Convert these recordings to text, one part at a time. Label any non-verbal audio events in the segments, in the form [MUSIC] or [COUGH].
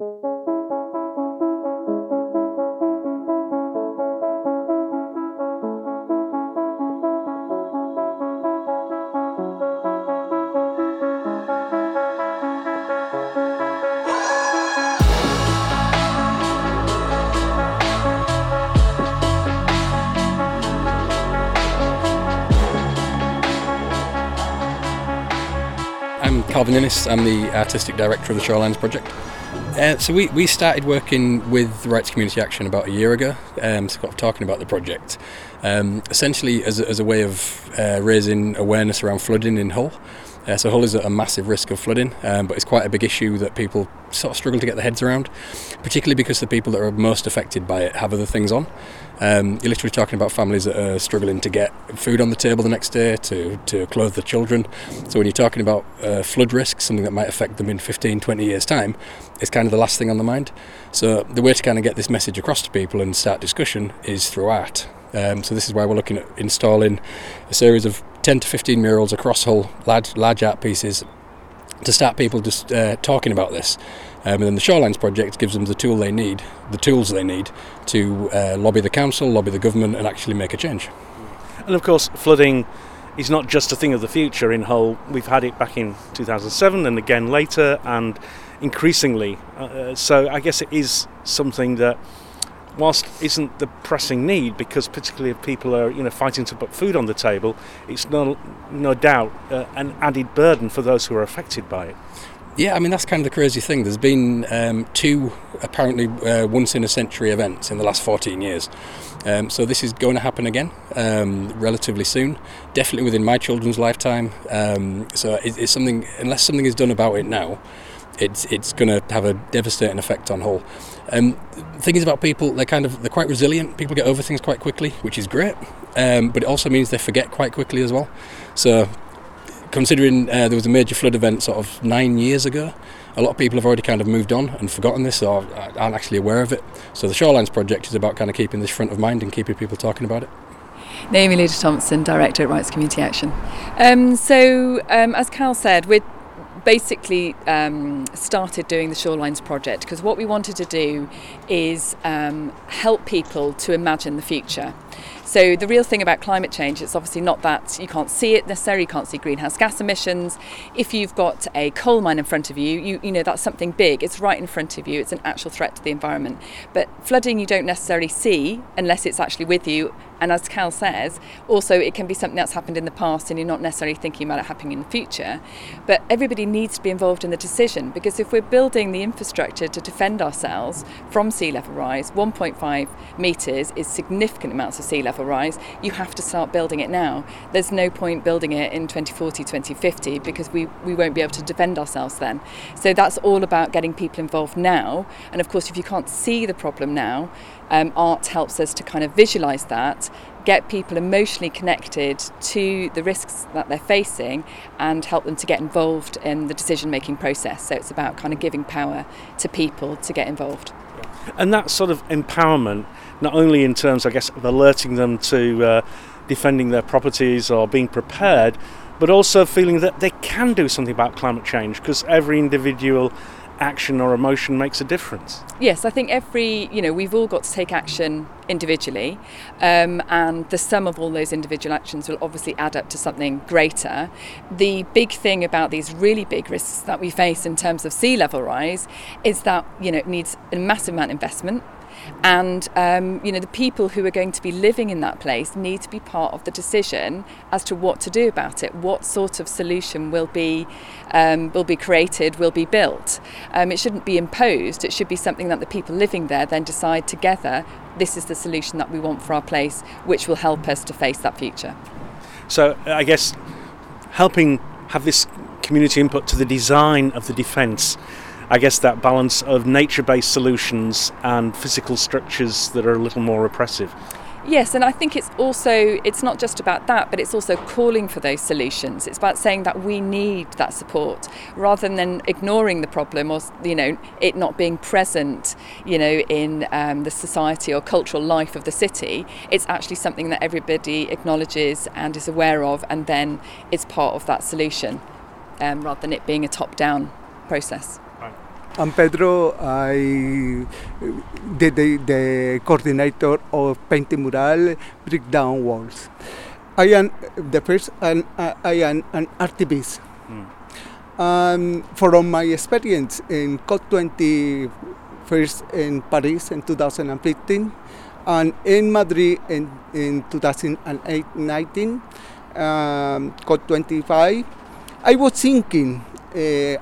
I'm Calvin Innes. I'm the artistic director of the Shorelines Project. Uh, so we, we started working with Rights Community Action about a year ago, um, sort of talking about the project, um, essentially as a, as a way of uh, raising awareness around flooding in Hull. Uh, so Hull is at a massive risk of flooding, um, but it's quite a big issue that people sort of struggle to get their heads around, particularly because the people that are most affected by it have other things on. Um, you're literally talking about families that are struggling to get food on the table the next day, to, to clothe the children. So when you're talking about uh, flood risk, something that might affect them in 15, 20 years' time, it's kind of the last thing on the mind. So the way to kind of get this message across to people and start discussion is through art. Um, so this is why we're looking at installing a series of 10 to 15 murals across Hull, large, large art pieces, to start people just uh, talking about this. Um, and then the Shorelines project gives them the tool they need, the tools they need to uh, lobby the council, lobby the government, and actually make a change. And of course, flooding is not just a thing of the future in Hull. We've had it back in 2007 and again later, and increasingly. Uh, so I guess it is something that whilst isn't the pressing need, because particularly if people are you know fighting to put food on the table, it's no no doubt uh, an added burden for those who are affected by it. Yeah, I mean that's kind of the crazy thing. There's been um, two apparently uh, once in a century events in the last 14 years. Um, so this is going to happen again um, relatively soon, definitely within my children's lifetime. Um, so it, it's something, unless something is done about it now, it's it's going to have a devastating effect on Hull. Um, thing is about people, they're kind of they're quite resilient. People get over things quite quickly, which is great. Um, but it also means they forget quite quickly as well. So considering uh, there was a major flood event sort of nine years ago, a lot of people have already kind of moved on and forgotten this or aren't actually aware of it. So the Shorelines project is about kind of keeping this front of mind and keeping people talking about it. Naomi Luhde-Thompson, Director at Rights Community Action. Um, so, um, as Cal said, we're basically um, started doing the Shorelines project because what we wanted to do is um, help people to imagine the future. So the real thing about climate change, it's obviously not that you can't see it necessarily, you can't see greenhouse gas emissions. If you've got a coal mine in front of you, you, you know that's something big. It's right in front of you. It's an actual threat to the environment. But flooding you don't necessarily see unless it's actually with you and as Cal says, also it can be something that's happened in the past and you're not necessarily thinking about it happening in the future. But everybody needs to be involved in the decision because if we're building the infrastructure to defend ourselves from sea level rise, 1.5 metres is significant amounts of sea level rise. You have to start building it now. There's no point building it in 2040, 2050 because we, we won't be able to defend ourselves then. So that's all about getting people involved now. And of course, if you can't see the problem now, um, art helps us to kind of visualize that, get people emotionally connected to the risks that they're facing, and help them to get involved in the decision making process. So it's about kind of giving power to people to get involved. And that sort of empowerment, not only in terms, I guess, of alerting them to uh, defending their properties or being prepared, but also feeling that they can do something about climate change because every individual action or emotion makes a difference. Yes, I think every, you know, we've all got to take action individually, um, and the sum of all those individual actions will obviously add up to something greater. The big thing about these really big risks that we face in terms of sea level rise is that, you know, it needs a massive amount of investment and um, you know the people who are going to be living in that place need to be part of the decision as to what to do about it. What sort of solution will be um, will be created, will be built. Um, it shouldn't be imposed. It should be something that the people living there then decide together. This is the solution that we want for our place, which will help us to face that future. So I guess helping have this community input to the design of the defence I guess that balance of nature based solutions and physical structures that are a little more oppressive. Yes, and I think it's also it's not just about that, but it's also calling for those solutions. It's about saying that we need that support rather than ignoring the problem or you know it not being present, you know, in um, the society or cultural life of the city. It's actually something that everybody acknowledges and is aware of, and then it's part of that solution, um, rather than it being a top-down process. I'm Pedro. I the, the, the coordinator of painting mural, break down walls. I am the first, and I am an activist. Mm. Um, from my experience in COP20 first in Paris in 2015 and in Madrid in, in 2019, um, COP25, I was thinking uh,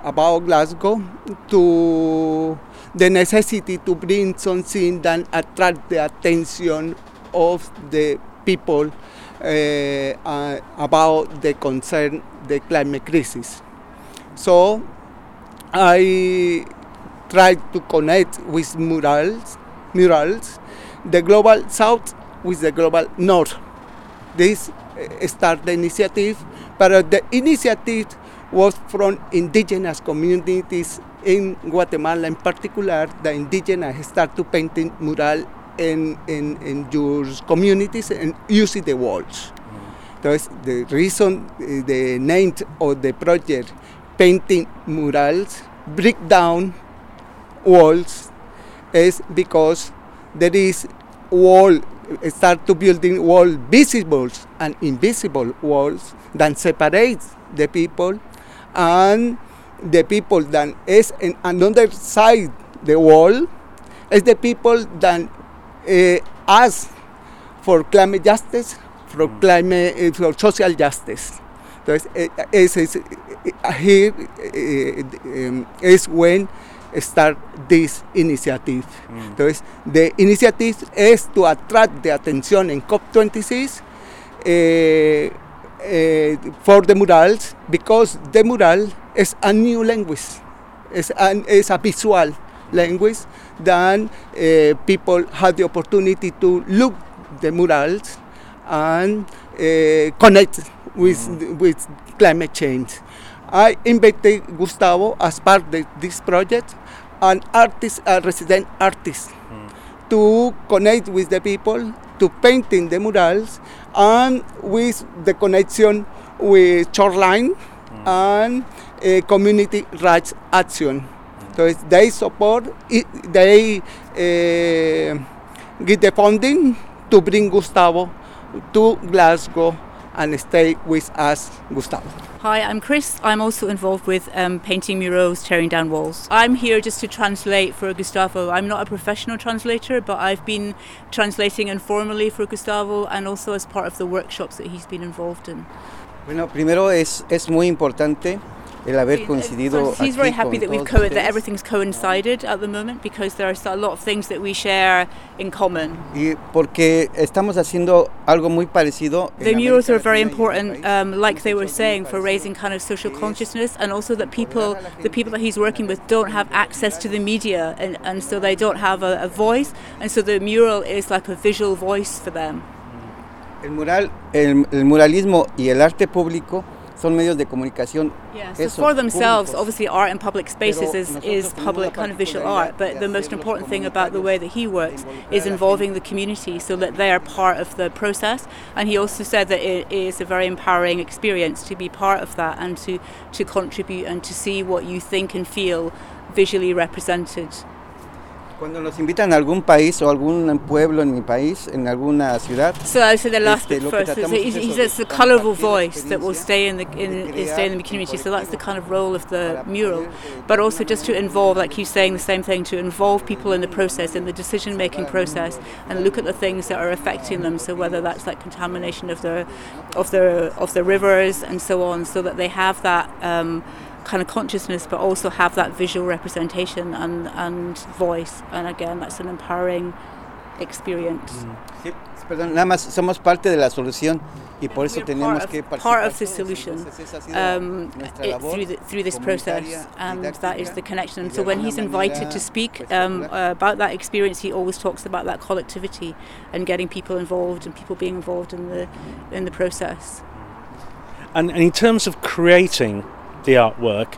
about Glasgow to the necessity to bring something that attract the attention of the people uh, uh, about the concern the climate crisis. So I tried to connect with murals, murals, the global south with the global north. This uh, start the initiative, but the initiative was from indigenous communities in Guatemala in particular. The indigenous start to painting mural in, in, in your communities and using the walls. Mm. the reason the name of the project painting murals break down walls is because there is wall start to building wall visible and invisible walls that separate the people and the people that is in another side the wall is the people that uh, ask for climate justice for mm. climate uh, for social justice Entonces, es, es, here is when start this initiative. Mm. Entonces, the initiative is to attract the attention in COP26 uh, uh, for the murals because the mural is a new language, it's, an, it's a visual language. Then uh, people have the opportunity to look the murals and connect with, mm. with climate change. I invited Gustavo as part of this project, an artist, a resident artist, mm. to connect with the people, to painting the murals, and with the connection with shoreline mm. and uh, community rights action. Mm. So they support, it, they uh, get the funding to bring Gustavo to Glasgow and stay with us, Gustavo. Hi, I'm Chris. I'm also involved with um, painting murals, tearing down walls. I'm here just to translate for Gustavo. I'm not a professional translator, but I've been translating informally for Gustavo and also as part of the workshops that he's been involved in. Bueno, primero es, es muy importante el haber coincidido he's very happy that we've co- that everything's coincided at the moment because there are a lot of things that we share in common. Y porque estamos haciendo algo muy parecido. The murals are very important, um, like they were saying, for raising kind of social consciousness, and also that people, the people that he's working with, don't have access to the media, and, and so they don't have a, a voice, and so the mural is like a visual voice for them. El mural, el, el muralismo y el arte público son medios de comunicación. Yeah, so for themselves, obviously, art in public spaces is, is public kind of visual art, but the most important thing about the way that he works is involving the community so that they are part of the process. And he also said that it is a very empowering experience to be part of that and to, to contribute and to see what you think and feel visually represented. Cuando nos invitan a algún país o algún pueblo en mi país, en alguna ciudad. So I said the last este, bit first. Is, it's a colourful voice that will stay in the in, stay in the community. So that's the kind of role of the mural, but also just to involve, like he's saying, the same thing to involve people in the process, in the decision-making process, and look at the things that are affecting them. So whether that's like contamination of the of the of the rivers and so on, so that they have that. Um, kind of consciousness, but also have that visual representation and, and voice. And again, that's an empowering experience. Mm. Sí, perdón, nada más somos parte de la solución y por eso tenemos que participar. Part of the solution um, it, through, the, through this process, and that is the connection. And so when he's invited to speak um, uh, about that experience, he always talks about that collectivity and getting people involved and people being involved in the in the process. And, and in terms of creating the artwork.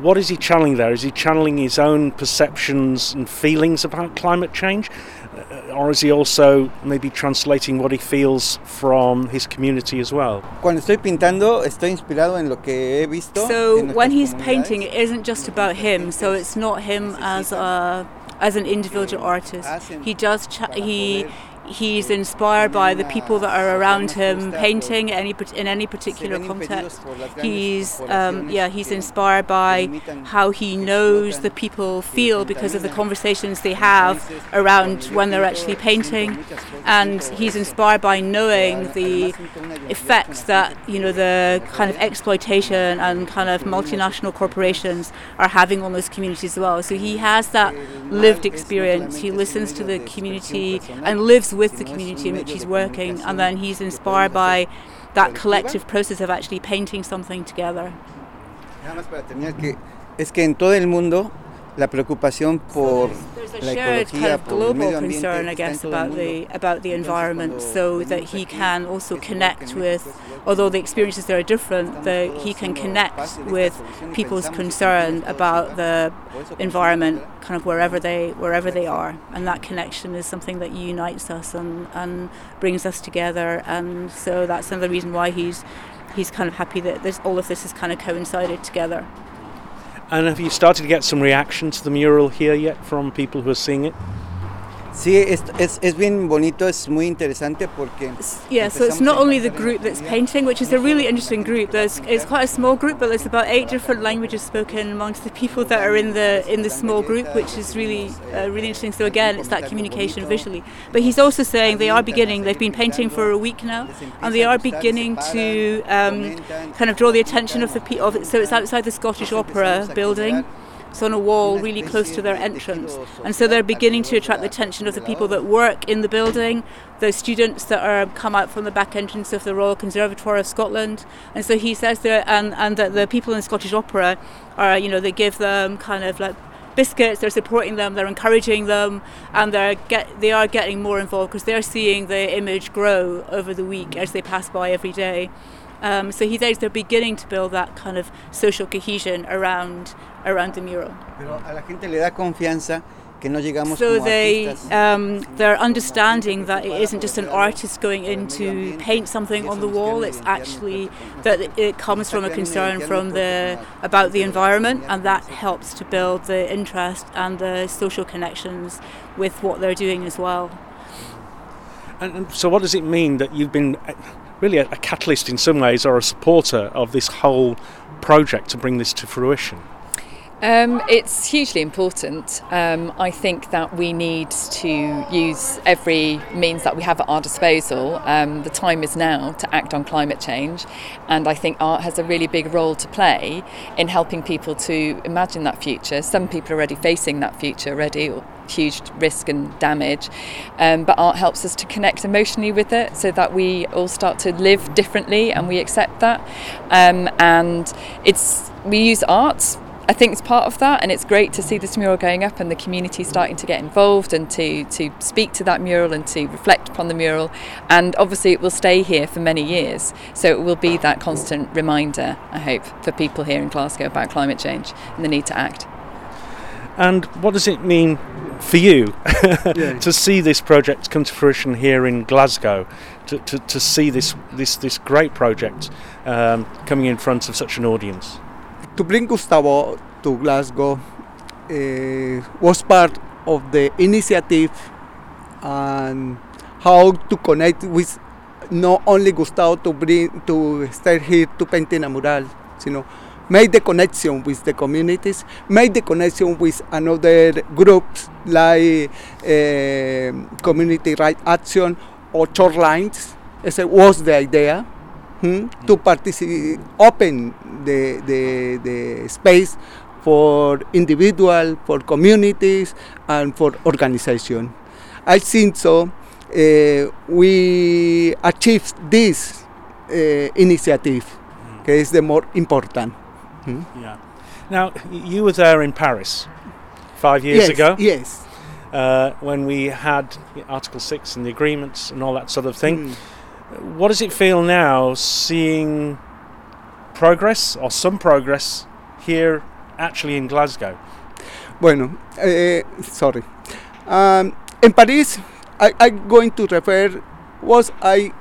what is he channeling there? Is he channeling his own perceptions and feelings about climate change? Uh, or is he also maybe translating what he feels from his community as well? Cuando estoy pintando, estoy inspirado en lo que he visto. So when he's painting, it isn't just about him. So it's not him as a as an individual artist. He does cha- he he's inspired by the people that are around him painting any in any particular context. he's um, yeah he's inspired by how he knows the people feel because of the conversations they have around when they're actually painting and he's inspired by knowing the effects that you know the kind of exploitation and kind of multinational corporations are having on those communities as well. So he has that lived experience. He listens to the community and lives with the community in which he's working, and then he's inspired by that collective process of actually painting something together. Es que en todo el mundo la preocupación por there's a shared kind of global concern, I guess, about the about the environment, so that he can also connect with, although the experiences there are different, that he can connect with people's concern about the environment, kind of wherever they wherever they are, and that connection is something that unites us and and brings us together, and so that's another reason why he's he's kind of happy that this all of this has kind of coincided together. And have you started to get some reaction to the mural here yet from people who are seeing it? Sí, bonito, muy interesante porque... Yeah, so it's not only the group that's painting, which is a really interesting group. There's, it's quite a small group, but there's about eight different languages spoken amongst the people that are in the in the small group, which is really uh, really interesting. So again, it's that communication visually. But he's also saying they are beginning. They've been painting for a week now, and they are beginning to um, kind of draw the attention of the people. So it's outside the Scottish Opera building. It's on a wall really close to their entrance. And so they're beginning to attract the attention of the people that work in the building, the students that are come out from the back entrance of the Royal Conservatoire of Scotland. And so he says that, and, and that the people in Scottish Opera are, you know, they give them kind of like biscuits, they're supporting them, they're encouraging them, and they're get, they are getting more involved because they're seeing the image grow over the week as they pass by every day. Um, so he says they're beginning to build that kind of social cohesion around around the mural. Pero a la gente le da confianza que no llegamos so they um, they're understanding that it isn't just an artist going in to paint something on the wall. It's actually that it comes from a concern from the about the environment, and that helps to build the interest and the social connections with what they're doing as well. And, and so, what does it mean that you've been uh, really a, a catalyst in some ways or a supporter of this whole project to bring this to fruition? Um, it's hugely important. Um, I think that we need to use every means that we have at our disposal. Um, the time is now to act on climate change, and I think art has a really big role to play in helping people to imagine that future. Some people are already facing that future already, huge risk and damage. Um, but art helps us to connect emotionally with it so that we all start to live differently and we accept that. Um, and it's we use art. I think it's part of that, and it's great to see this mural going up and the community starting to get involved and to, to speak to that mural and to reflect upon the mural. And obviously, it will stay here for many years, so it will be that constant reminder, I hope, for people here in Glasgow about climate change and the need to act. And what does it mean for you Yeah. [LAUGHS] [LAUGHS] to see this project come to fruition here in Glasgow? To, to, to see this, this, this great project um, coming in front of such an audience? To bring Gustavo to Glasgow uh, was part of the initiative and how to connect with not only Gustavo to bring to stay here to painting a mural, you know, make the connection with the communities, make the connection with another groups like uh, Community Right Action or Shorelines. it was the idea hmm, to participate, open the, the, the space for individual, for communities, and for organization. I think so. Uh, we achieved this uh, initiative, que is the more important. Hmm? Yeah. Now, you were there in Paris five years yes, ago Yes. uh, when we had Article 6 and the agreements and all that sort of thing. Hmm. What does it feel now seeing progress or some progress here actually in Glasgow? Bueno, uh, sorry. Um, in Paris, I, I'm going to refer was I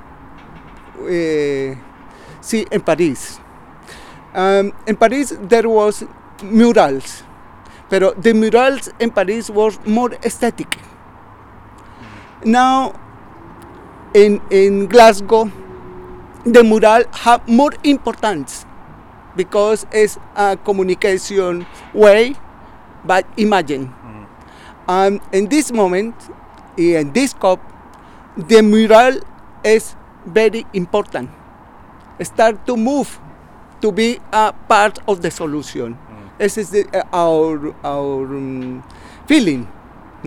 uh, see in Paris. Um, in Paris there was murals, but the murals in Paris was more aesthetic. Now, in in Glasgow, the mural have more importance because it's a communication way, but imagine. Mm. Um, in this moment, in this COP, the mural is very important. Start to move to be a part of the solution. Mm. This is the, uh, our our um, feeling,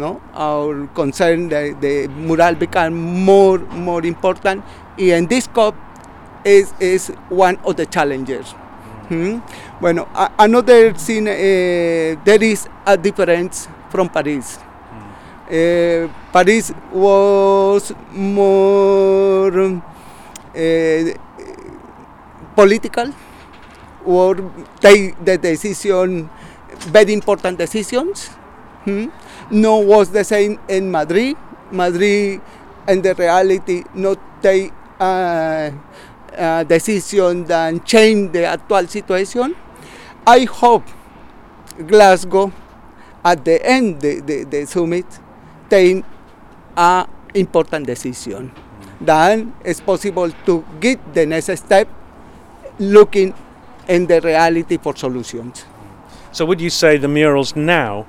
no? Our concern that the mural become more more important. And this COP is is one of the challenges. Mm. Hmm? Bueno, another thing, uh, there is a difference from Paris. Uh, Paris was more uh, political or take the decision, very important decisions. Hmm? No was the same in Madrid. Madrid, in the reality, not take a, a decision that change the actual situation. I hope Glasgow, at the end the, the, the summit, take a important decision. Then it's possible to get the next step looking in the reality for solutions. So would you say the murals now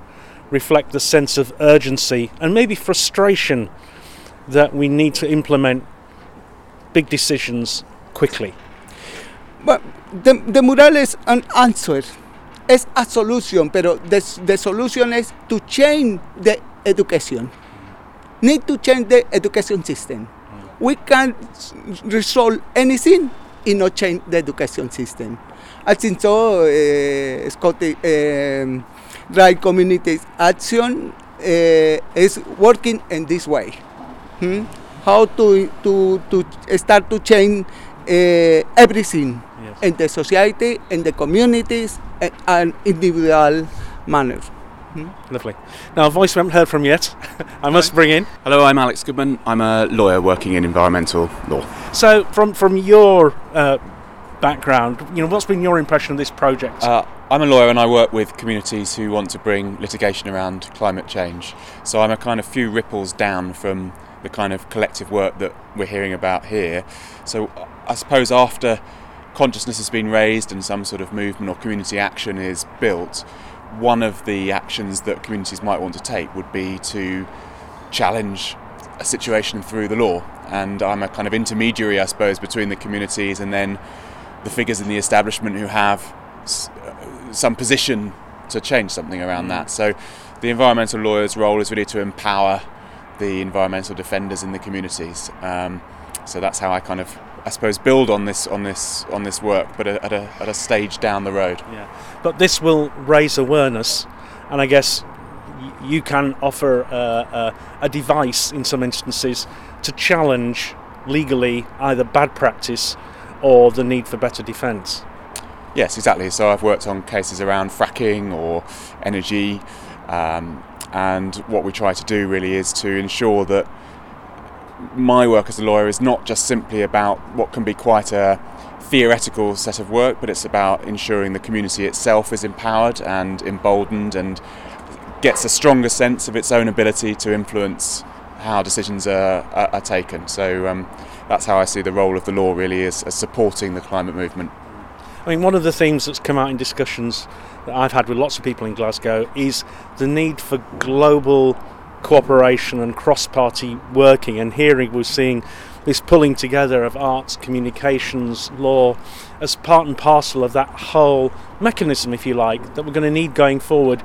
reflect the sense of urgency and maybe frustration that we need to implement big decisions quickly? But the, the mural is an answer. It's a solution, pero the, the solution is to change the education. Need to change the education system. We can't resolve anything if not change the education system. I think so. Uh, Scottish um, Right Communities Action uh, is working in this way. Hmm? How to to to start to change uh, everything yes. in the society, in the communities, and individual manner. Hmm? Lovely. Now, a voice we haven't heard from yet, [LAUGHS] I must bring in. Hello, I'm Alex Goodman. I'm a lawyer working in environmental law. So, from from your uh, background, you know, what's been your impression of this project? Uh, I'm a lawyer and I work with communities who want to bring litigation around climate change. So I'm a kind of few ripples down from the kind of collective work that we're hearing about here. So I suppose after consciousness has been raised and some sort of movement or community action is built, one of the actions that communities might want to take would be to challenge a situation through the law. And I'm a kind of intermediary, I suppose, between the communities and then the figures in the establishment who have uh, some position to change something around that. So the environmental lawyer's role is really to empower the environmental defenders in the communities. Um, so that's how I kind of I suppose build on this on this on this work, but at a, at a stage down the road. Yeah, but this will raise awareness, and I guess you can offer a device in some instances to challenge legally either bad practice or the need for better defence. Yes, exactly. So I've worked on cases around fracking or energy, um, and what we try to do really is to ensure that my work as a lawyer is not just simply about what can be quite a theoretical set of work, but it's about ensuring the community itself is empowered and emboldened and gets a stronger sense of its own ability to influence how decisions are, are, are taken. So um, that's how I see the role of the law really is as supporting the climate movement. I mean, one of the themes that's come out in discussions that I've had with lots of people in Glasgow is the need for global cooperation and cross party working. And here we're seeing this pulling together of arts, communications, law as part and parcel of that whole mechanism, if you like, that we're going to need going forward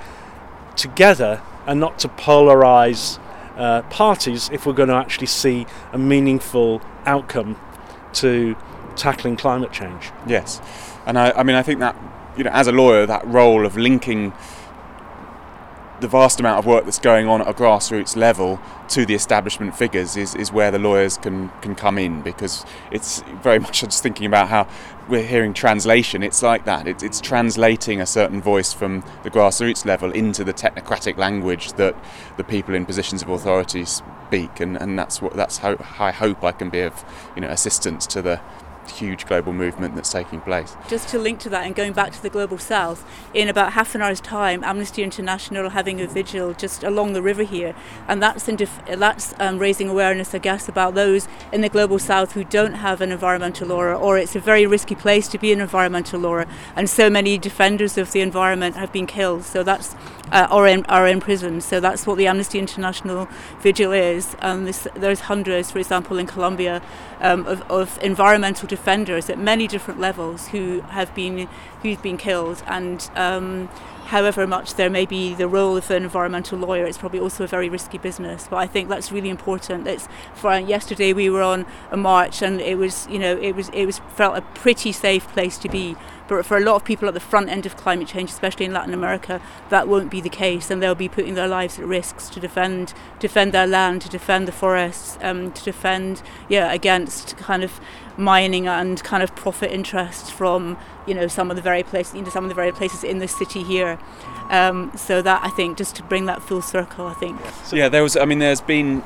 together and not to polarize uh, parties if we're going to actually see a meaningful outcome to tackling climate change. Yes, and I, I mean, I think that you know, as a lawyer, that role of linking the vast amount of work that's going on at a grassroots level to the establishment figures is, is where the lawyers can, can come in because it's very [LAUGHS] much just thinking about how we're hearing translation. It's like that. It's, it's translating a certain voice from the grassroots level into the technocratic language that the people in positions of authority speak, and, and that's what that's how I hope I can be of you know assistance to the huge global movement that's taking place. Just to link to that and going back to the global south, in about half an hour's time, Amnesty International are having a vigil just along the river here, and that's def- that's um, raising awareness, I guess, about those in the global south who don't have an environmental law, or it's a very risky place to be an environmental law, and so many defenders of the environment have been killed. So that's uh, or in, are in prison. So that's what the Amnesty International vigil is. Um, this, there's hundreds, for example, in Colombia, um, of, of environmental defenders at many different levels who have been who've been killed. And um, however much there may be the role of an environmental lawyer, it's probably also a very risky business. But I think that's really important. It's for yesterday we were on a march and it was you know it was it was felt a pretty safe place to be. But for a lot of people at the front end of climate change, especially in Latin America, that won't be the case, and they'll be putting their lives at risks to defend defend their land, to defend the forests, um, to defend yeah against kind of mining and kind of profit interests from you know some of the very places you know some of the very places in the city here um, so that I think just to bring that full circle I think so yeah there was I mean there's been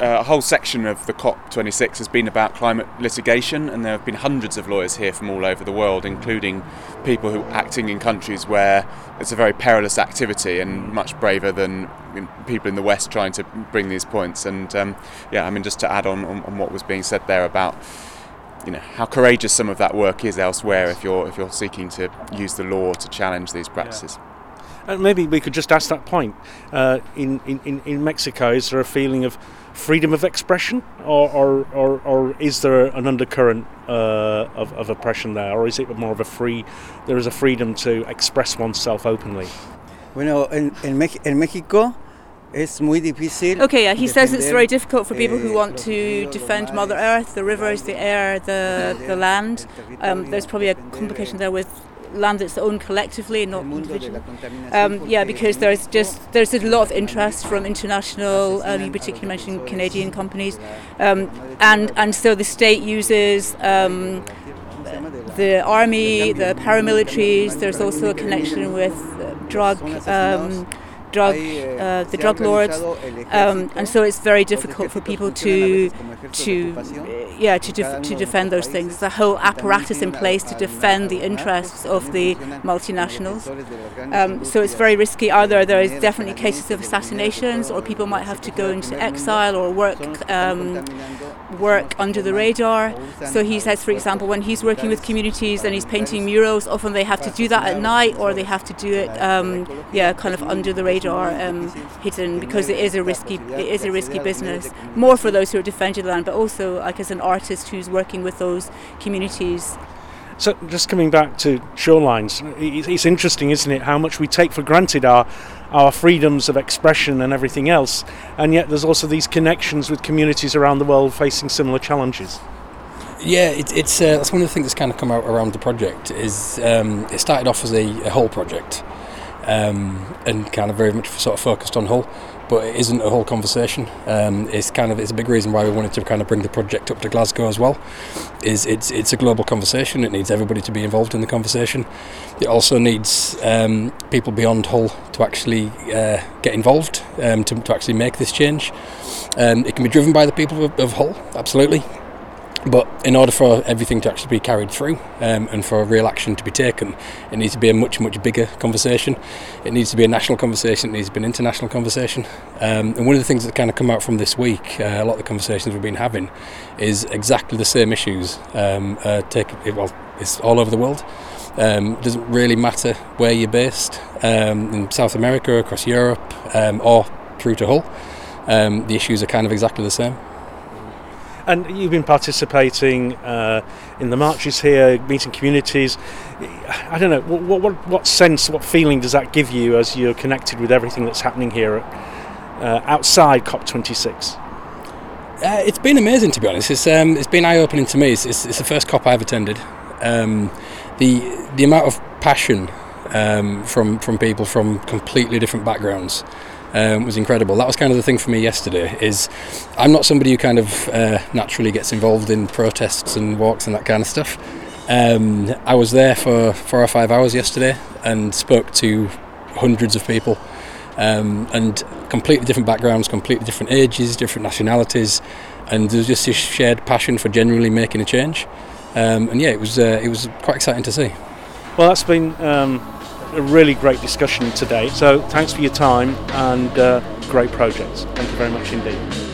uh, a whole section of the COP26 has been about climate litigation, and there have been hundreds of lawyers here from all over the world, including people who acting in countries where it's a very perilous activity and much braver than people in the West trying to bring these points. And um, yeah, I mean, just to add on, on, on what was being said there about you know how courageous some of that work is elsewhere if you're if you're seeking to use the law to challenge these practices. Yeah. And maybe we could just ask that point. Uh, in, in, in Mexico, is there a feeling of freedom of expression, or, or, or, or is there an undercurrent uh, of, of oppression there, or is it more of a free? There is a freedom to express oneself openly. Bueno, en, en, en México Es muy difícil. Okay, yeah, he says it's very difficult for people who want to defend Mother Earth, the rivers, the air, the the land. Um, there's probably a complication there with land that's owned collectively, not individually. Um, yeah, because there's just there's a lot of interest from international, uh, you particularly mentioned Canadian companies, um, and and so the state uses. Um, the army, the paramilitaries. There's also a connection with drug um, drug, uh, the drug lords, um, and so it's very difficult for people to, to, yeah, to, def- to defend those things. There's a whole apparatus in place to defend the interests of the multinationals. Um, so it's very risky. Either there is definitely cases of assassinations, or people might have to go into exile or work um, work under the radar. So he says, for example, when he's working with communities and he's painting murals, often they have to do that at night, or they have to do it, um, yeah, kind of under the radar radar um, hidden because it is a risky it is a risky business. More for those who are defending the land, but also like as an artist who's working with those communities. So, just coming back to shorelines, it's interesting, isn't it, how much we take for granted our our freedoms of expression and everything else, and yet there's also these connections with communities around the world facing similar challenges. Yeah, it, it's uh, that's one of the things that's kind of come out around the project. Is um, it started off as a, a Hull project, um, and kind of very much sort of focused on Hull. But it isn't a Hull conversation. Um, it's kind of it's a big reason why we wanted to kind of bring the project up to Glasgow as well. Is it's it's a global conversation. It needs everybody to be involved in the conversation. It also needs um, people beyond Hull to actually uh, get involved um, to, to actually make this change. Um, it can be driven by the people of, of Hull, absolutely. But in order for everything to actually be carried through um, and for real action to be taken, it needs to be a much, much bigger conversation. It needs to be a national conversation, it needs to be an international conversation. Um, and one of the things that kind of come out from this week, uh, a lot of the conversations we've been having, is exactly the same issues. Um, uh, take, well, it's all over the world. Um, it doesn't really matter where you're based, um, in South America, across Europe, um, or through to Hull. Um, the issues are kind of exactly the same. And you've been participating uh, in the marches here, meeting communities. I don't know, what, what, what, sense, what feeling does that give you as you're connected with everything that's happening here uh, outside COP26? Uh, it's been amazing to be honest. It's um, it's been eye opening to me. It's, it's, it's, the first COP I've attended. Um, the the amount of passion um, from from people from completely different backgrounds um, was incredible. That was kind of the thing for me yesterday. Is I'm not somebody who kind of uh, naturally gets involved in protests and walks and that kind of stuff. Um, I was there for four or five hours yesterday and spoke to hundreds of people, um, and completely different backgrounds, completely different ages, different nationalities, and there's just this shared passion for genuinely making a change. Um, and yeah, it was uh, it was quite exciting to see. Well, that's been um, a really great discussion today. So thanks for your time and uh, great projects. Thank you very much indeed.